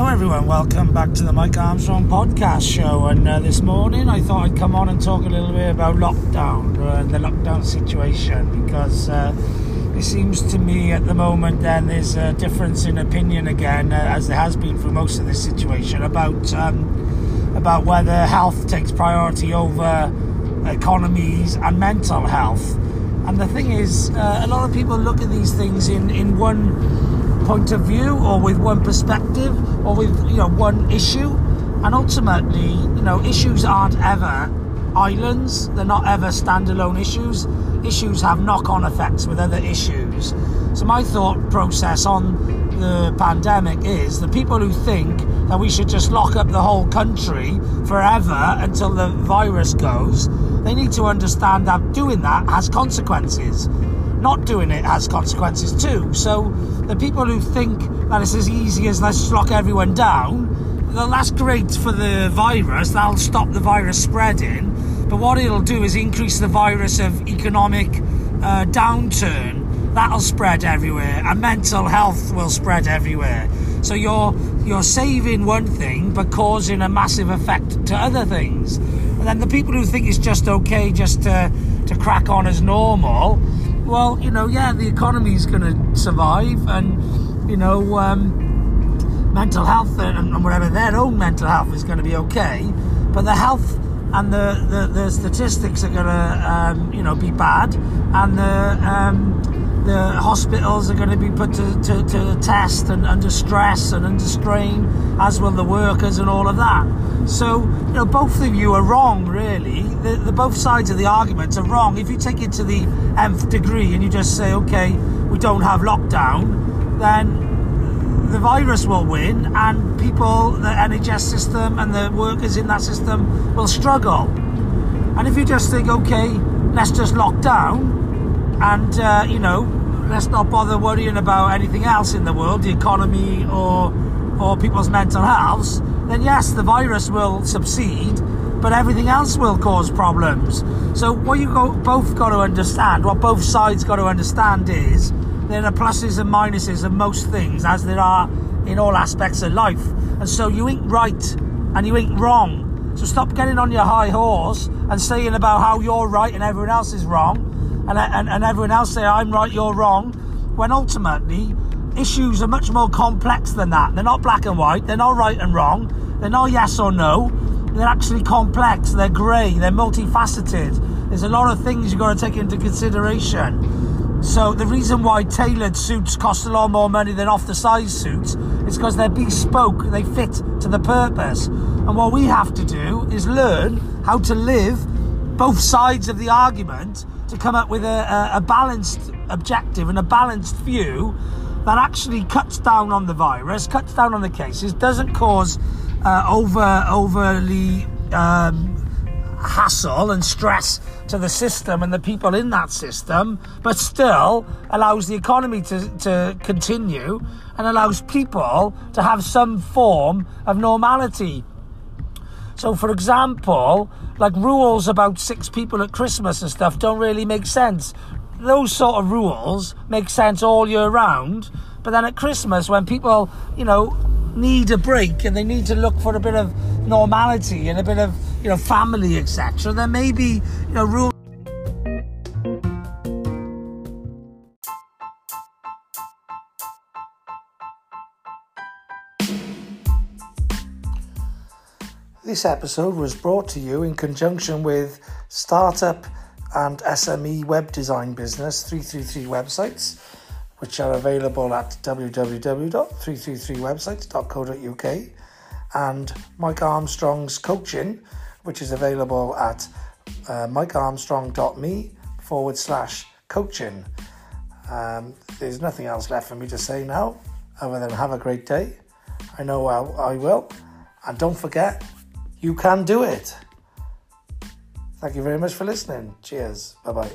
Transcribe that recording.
Hello, everyone. Welcome back to the Mike Armstrong podcast show. And uh, this morning, I thought I'd come on and talk a little bit about lockdown uh, and the lockdown situation because uh, it seems to me at the moment then there's a difference in opinion again, uh, as there has been for most of this situation, about um, about whether health takes priority over economies and mental health. And the thing is, uh, a lot of people look at these things in, in one point of view or with one perspective or with you know one issue. And ultimately you know issues aren't ever islands. They're not ever standalone issues. Issues have knock-on effects with other issues. So my thought process on the pandemic is the people who think that we should just lock up the whole country forever until the virus goes they need to understand that doing that has consequences not doing it has consequences too. So the people who think that it's as easy as let's lock everyone down, well, that's great for the virus. That'll stop the virus spreading. But what it'll do is increase the virus of economic uh, downturn. That'll spread everywhere, and mental health will spread everywhere. So you're you're saving one thing, but causing a massive effect to other things. And then the people who think it's just okay just to to crack on as normal, well, you know, yeah, the economy is going to survive, and you know, um, mental health and, and, whatever their own mental health is going to be okay, but the health and the, the, the statistics are going to, um, you know, be bad, and the um, the hospitals are going to be put to, to, to the test and under stress and under strain, as will the workers and all of that. So, you know, both of you are wrong, really. The, the both sides of the argument are wrong. If you take it to the nth degree and you just say, okay, we don't have lockdown, then the virus will win and people, the NHS system and the workers in that system will struggle. And if you just think, okay, let's just lock down, and uh, you know let's not bother worrying about anything else in the world the economy or or people's mental health. Then yes the virus will succeed but everything else will cause problems. So what you go, both got to understand what both sides got to understand is there are pluses and minuses of most things as there are in all aspects of life. And so you ain't right and you ain't wrong. So stop getting on your high horse and saying about how you're right and everyone else is wrong and, and, and everyone else say I'm right, you're wrong, when ultimately issues are much more complex than that. They're not black and white, they're not right and wrong, they're not yes or no. They're actually complex, they're grey, they're multifaceted. There's a lot of things you've got to take into consideration. So the reason why tailored suits cost a lot more money than off the size suits is because they're bespoke, they fit to the purpose. And what we have to do is learn how to live both sides of the argument to come up with a, a, balanced objective and a balanced view that actually cuts down on the virus, cuts down on the cases, doesn't cause uh, over overly um, hassle and stress to the system and the people in that system, but still allows the economy to, to continue and allows people to have some form of normality. So, for example, like rules about six people at Christmas and stuff don't really make sense. Those sort of rules make sense all year round, but then at Christmas, when people, you know, need a break and they need to look for a bit of normality and a bit of, you know, family, etc., then maybe, you know, rules. This episode was brought to you in conjunction with startup and SME web design business 333 websites, which are available at www.333websites.co.uk, and Mike Armstrong's coaching, which is available at uh, mikearmstrong.me forward slash coaching. Um, there's nothing else left for me to say now other than have a great day. I know I, I will. And don't forget, you can do it. Thank you very much for listening. Cheers. Bye bye.